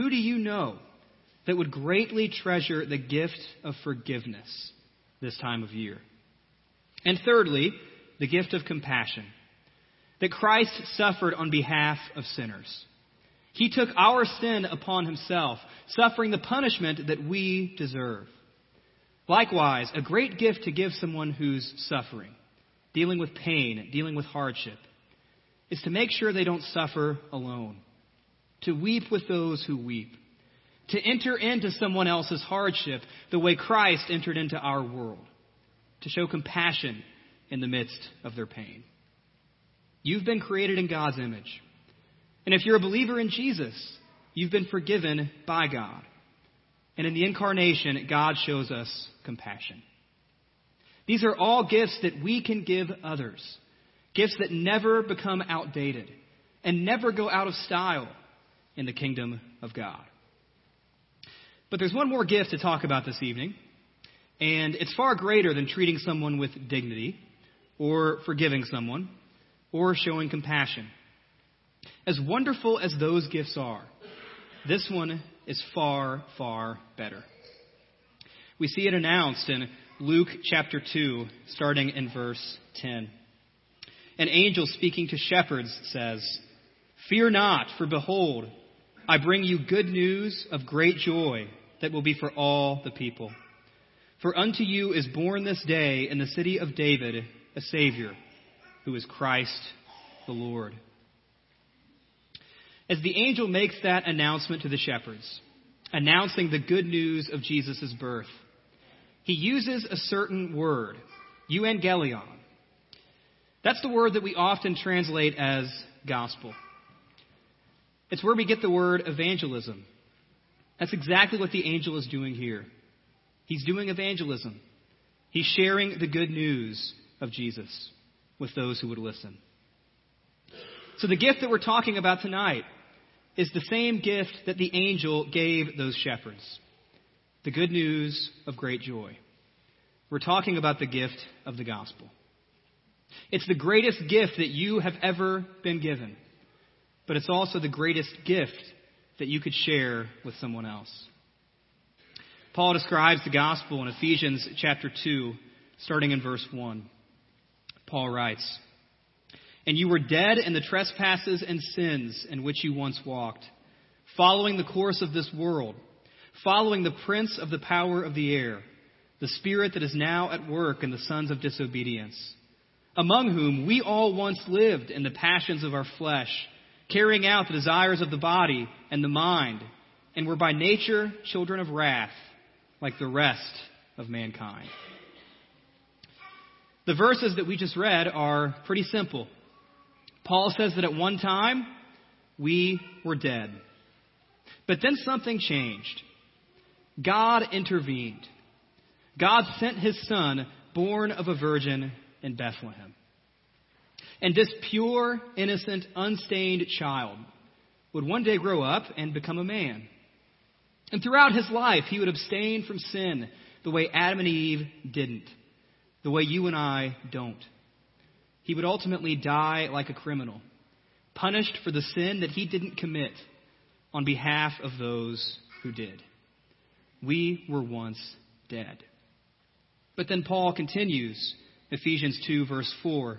who do you know that would greatly treasure the gift of forgiveness this time of year? And thirdly, the gift of compassion. That Christ suffered on behalf of sinners. He took our sin upon himself, suffering the punishment that we deserve. Likewise, a great gift to give someone who's suffering, dealing with pain, dealing with hardship, is to make sure they don't suffer alone, to weep with those who weep, to enter into someone else's hardship the way Christ entered into our world, to show compassion in the midst of their pain. You've been created in God's image. And if you're a believer in Jesus, you've been forgiven by God. And in the incarnation, God shows us compassion. These are all gifts that we can give others. Gifts that never become outdated and never go out of style in the kingdom of God. But there's one more gift to talk about this evening, and it's far greater than treating someone with dignity or forgiving someone or showing compassion. As wonderful as those gifts are, this one is far, far better. We see it announced in Luke chapter 2, starting in verse 10. An angel speaking to shepherds says, Fear not, for behold, I bring you good news of great joy that will be for all the people. For unto you is born this day in the city of David a Savior, who is Christ the Lord. As the angel makes that announcement to the shepherds, announcing the good news of Jesus' birth, he uses a certain word, euangelion. That's the word that we often translate as gospel. It's where we get the word evangelism. That's exactly what the angel is doing here. He's doing evangelism. He's sharing the good news of Jesus with those who would listen. So the gift that we're talking about tonight is the same gift that the angel gave those shepherds the good news of great joy. We're talking about the gift of the gospel. It's the greatest gift that you have ever been given, but it's also the greatest gift that you could share with someone else. Paul describes the gospel in Ephesians chapter 2, starting in verse 1. Paul writes, and you were dead in the trespasses and sins in which you once walked, following the course of this world, following the prince of the power of the air, the spirit that is now at work in the sons of disobedience, among whom we all once lived in the passions of our flesh, carrying out the desires of the body and the mind, and were by nature children of wrath, like the rest of mankind. The verses that we just read are pretty simple. Paul says that at one time we were dead. But then something changed. God intervened. God sent his son, born of a virgin in Bethlehem. And this pure, innocent, unstained child would one day grow up and become a man. And throughout his life, he would abstain from sin the way Adam and Eve didn't, the way you and I don't he would ultimately die like a criminal, punished for the sin that he didn't commit on behalf of those who did. We were once dead. But then Paul continues, Ephesians 2, verse 4.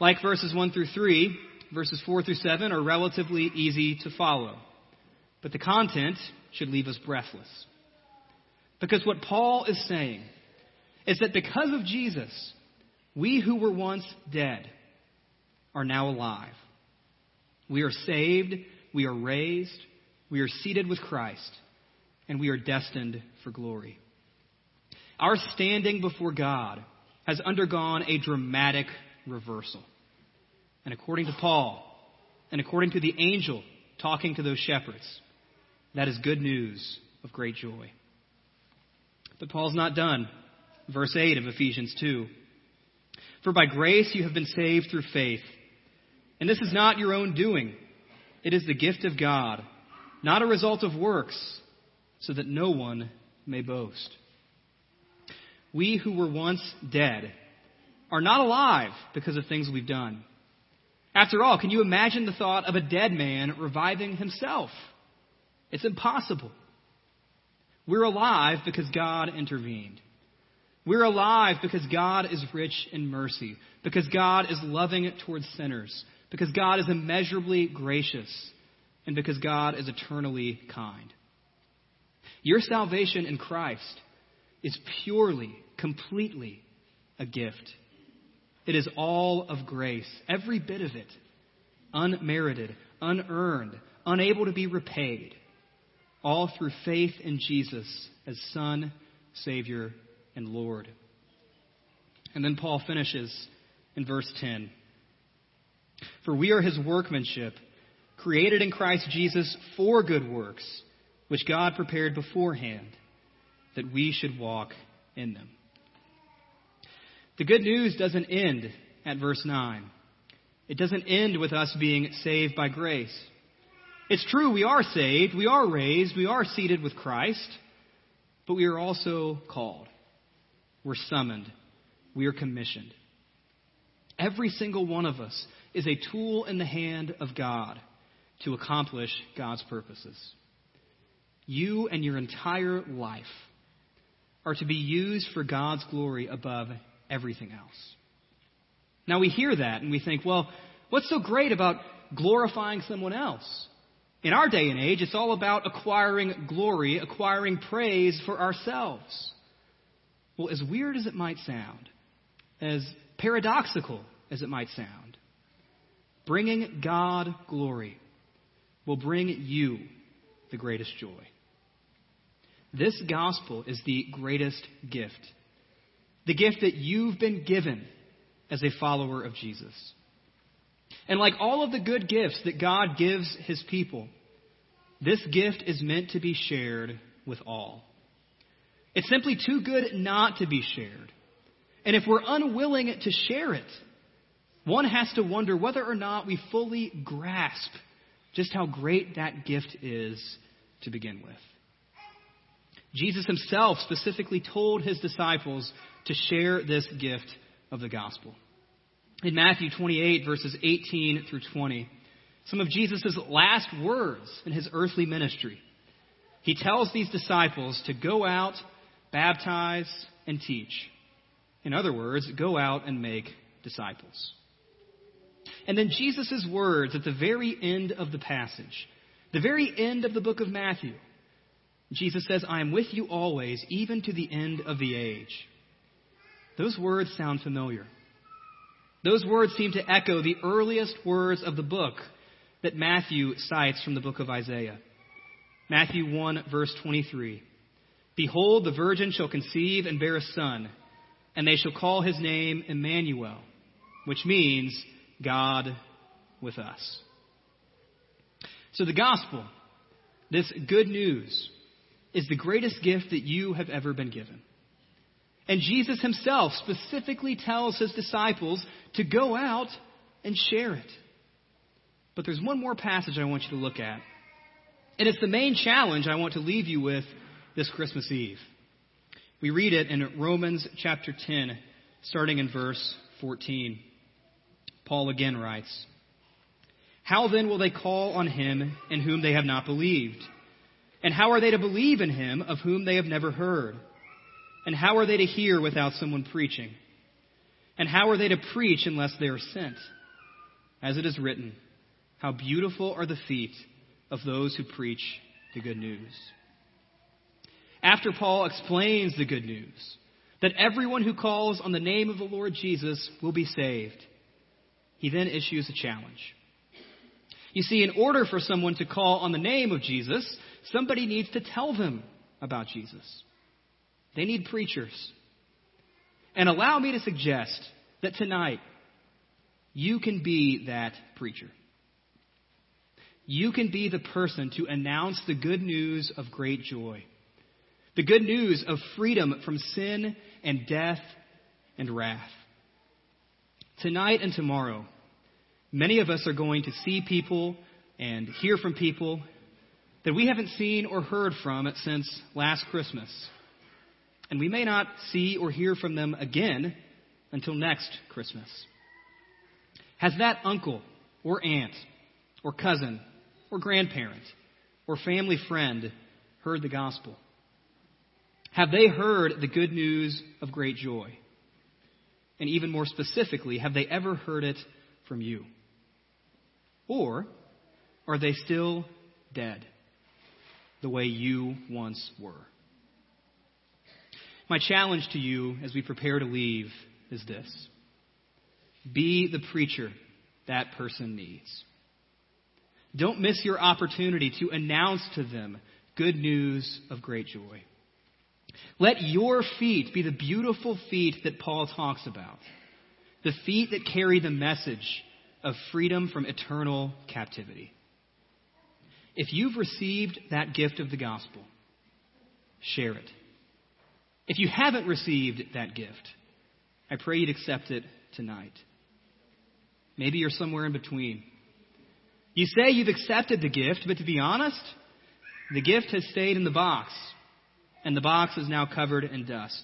Like verses 1 through 3, verses 4 through 7 are relatively easy to follow, but the content should leave us breathless. Because what Paul is saying is that because of Jesus, we who were once dead, are now alive. We are saved, we are raised, we are seated with Christ, and we are destined for glory. Our standing before God has undergone a dramatic reversal. And according to Paul, and according to the angel talking to those shepherds, That is good news of great joy. But Paul's not done. Verse 8 of Ephesians 2. For by grace you have been saved through faith. And this is not your own doing. It is the gift of God, not a result of works, so that no one may boast. We who were once dead are not alive because of things we've done. After all, can you imagine the thought of a dead man reviving himself? It's impossible. We're alive because God intervened. We're alive because God is rich in mercy, because God is loving towards sinners, because God is immeasurably gracious, and because God is eternally kind. Your salvation in Christ is purely, completely a gift. It is all of grace, every bit of it, unmerited, unearned, unable to be repaid, all through faith in Jesus as Son, Savior, and Lord. And then Paul finishes in verse 10 For we are his workmanship, created in Christ Jesus for good works, which God prepared beforehand that we should walk in them. The good news doesn't end at verse 9. It doesn't end with us being saved by grace. It's true, we are saved, we are raised, we are seated with Christ, but we are also called. We're summoned. We are commissioned. Every single one of us is a tool in the hand of God to accomplish God's purposes. You and your entire life are to be used for God's glory above everything else. Now we hear that and we think, well, what's so great about glorifying someone else? In our day and age, it's all about acquiring glory, acquiring praise for ourselves. Well, as weird as it might sound, as paradoxical as it might sound, bringing God glory will bring you the greatest joy. This gospel is the greatest gift the gift that you've been given as a follower of Jesus. And like all of the good gifts that God gives his people, this gift is meant to be shared with all. It's simply too good not to be shared. And if we're unwilling to share it, one has to wonder whether or not we fully grasp just how great that gift is to begin with. Jesus himself specifically told his disciples to share this gift of the gospel. In Matthew 28, verses 18 through 20, some of Jesus' last words in his earthly ministry, he tells these disciples to go out, baptize, and teach. In other words, go out and make disciples. And then Jesus' words at the very end of the passage, the very end of the book of Matthew, Jesus says, I am with you always, even to the end of the age. Those words sound familiar. Those words seem to echo the earliest words of the book that Matthew cites from the book of Isaiah. Matthew 1, verse 23. Behold, the virgin shall conceive and bear a son, and they shall call his name Emmanuel, which means God with us. So the gospel, this good news, is the greatest gift that you have ever been given. And Jesus himself specifically tells his disciples to go out and share it. But there's one more passage I want you to look at. And it's the main challenge I want to leave you with this Christmas Eve. We read it in Romans chapter 10, starting in verse 14. Paul again writes, How then will they call on him in whom they have not believed? And how are they to believe in him of whom they have never heard? And how are they to hear without someone preaching? And how are they to preach unless they are sent? As it is written, How beautiful are the feet of those who preach the good news. After Paul explains the good news, that everyone who calls on the name of the Lord Jesus will be saved, he then issues a challenge. You see, in order for someone to call on the name of Jesus, somebody needs to tell them about Jesus. They need preachers. And allow me to suggest that tonight you can be that preacher. you can be the person to announce the good news of great joy. The good news of freedom from sin and death and wrath. Tonight and tomorrow, many of us are going to see people and hear from people that we haven't seen or heard from it since last Christmas. And we may not see or hear from them again until next Christmas. Has that uncle or aunt or cousin or grandparent or family friend heard the gospel? Have they heard the good news of great joy? And even more specifically, have they ever heard it from you? Or are they still dead the way you once were? My challenge to you as we prepare to leave is this be the preacher that person needs. Don't miss your opportunity to announce to them good news of great joy. Let your feet be the beautiful feet that Paul talks about, the feet that carry the message of freedom from eternal captivity. If you've received that gift of the gospel, share it. If you haven't received that gift, I pray you'd accept it tonight. Maybe you're somewhere in between. You say you've accepted the gift, but to be honest, the gift has stayed in the box, and the box is now covered in dust.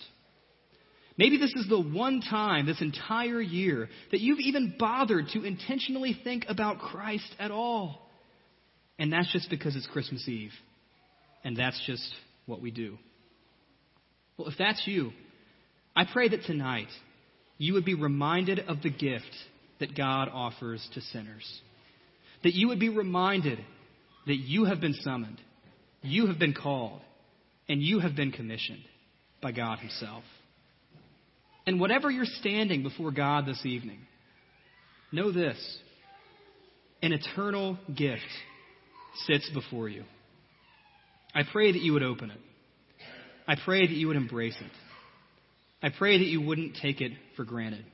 Maybe this is the one time this entire year that you've even bothered to intentionally think about Christ at all. And that's just because it's Christmas Eve. And that's just what we do. Well, if that's you, I pray that tonight you would be reminded of the gift that God offers to sinners. That you would be reminded that you have been summoned, you have been called, and you have been commissioned by God Himself. And whatever you're standing before God this evening, know this an eternal gift sits before you. I pray that you would open it. I pray that you would embrace it. I pray that you wouldn't take it for granted.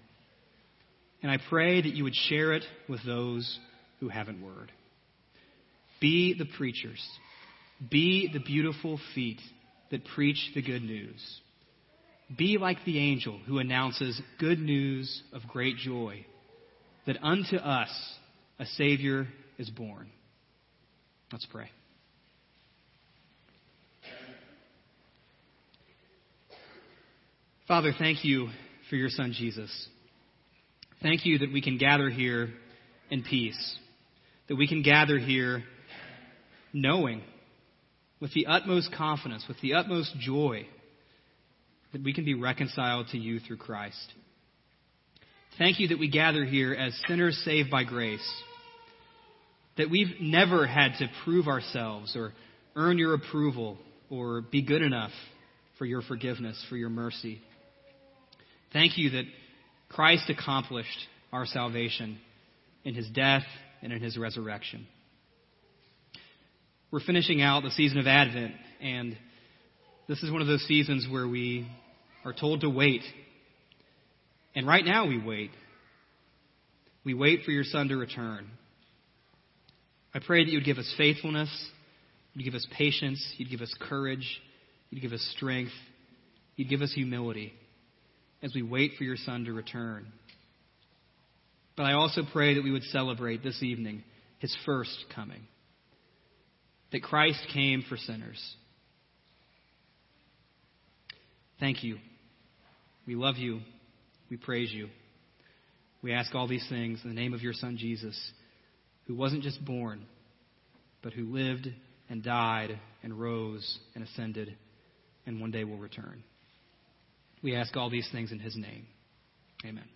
And I pray that you would share it with those who haven't heard. Be the preachers. Be the beautiful feet that preach the good news. Be like the angel who announces good news of great joy that unto us a Savior is born. Let's pray. Father, thank you for your Son Jesus. Thank you that we can gather here in peace, that we can gather here knowing with the utmost confidence, with the utmost joy, that we can be reconciled to you through Christ. Thank you that we gather here as sinners saved by grace that we've never had to prove ourselves or earn your approval or be good enough for your forgiveness, for your mercy. Thank you that Christ accomplished our salvation in his death and in his resurrection. We're finishing out the season of Advent, and this is one of those seasons where we are told to wait. And right now we wait. We wait for your Son to return. I pray that you would give us faithfulness, you'd give us patience, you'd give us courage, you'd give us strength, you'd give us humility as we wait for your Son to return. But I also pray that we would celebrate this evening his first coming. That Christ came for sinners. Thank you. We love you. We praise you. We ask all these things in the name of your Son, Jesus who wasn't just born, but who lived and died and rose and ascended and one day will return. We ask all these things in his name. Amen.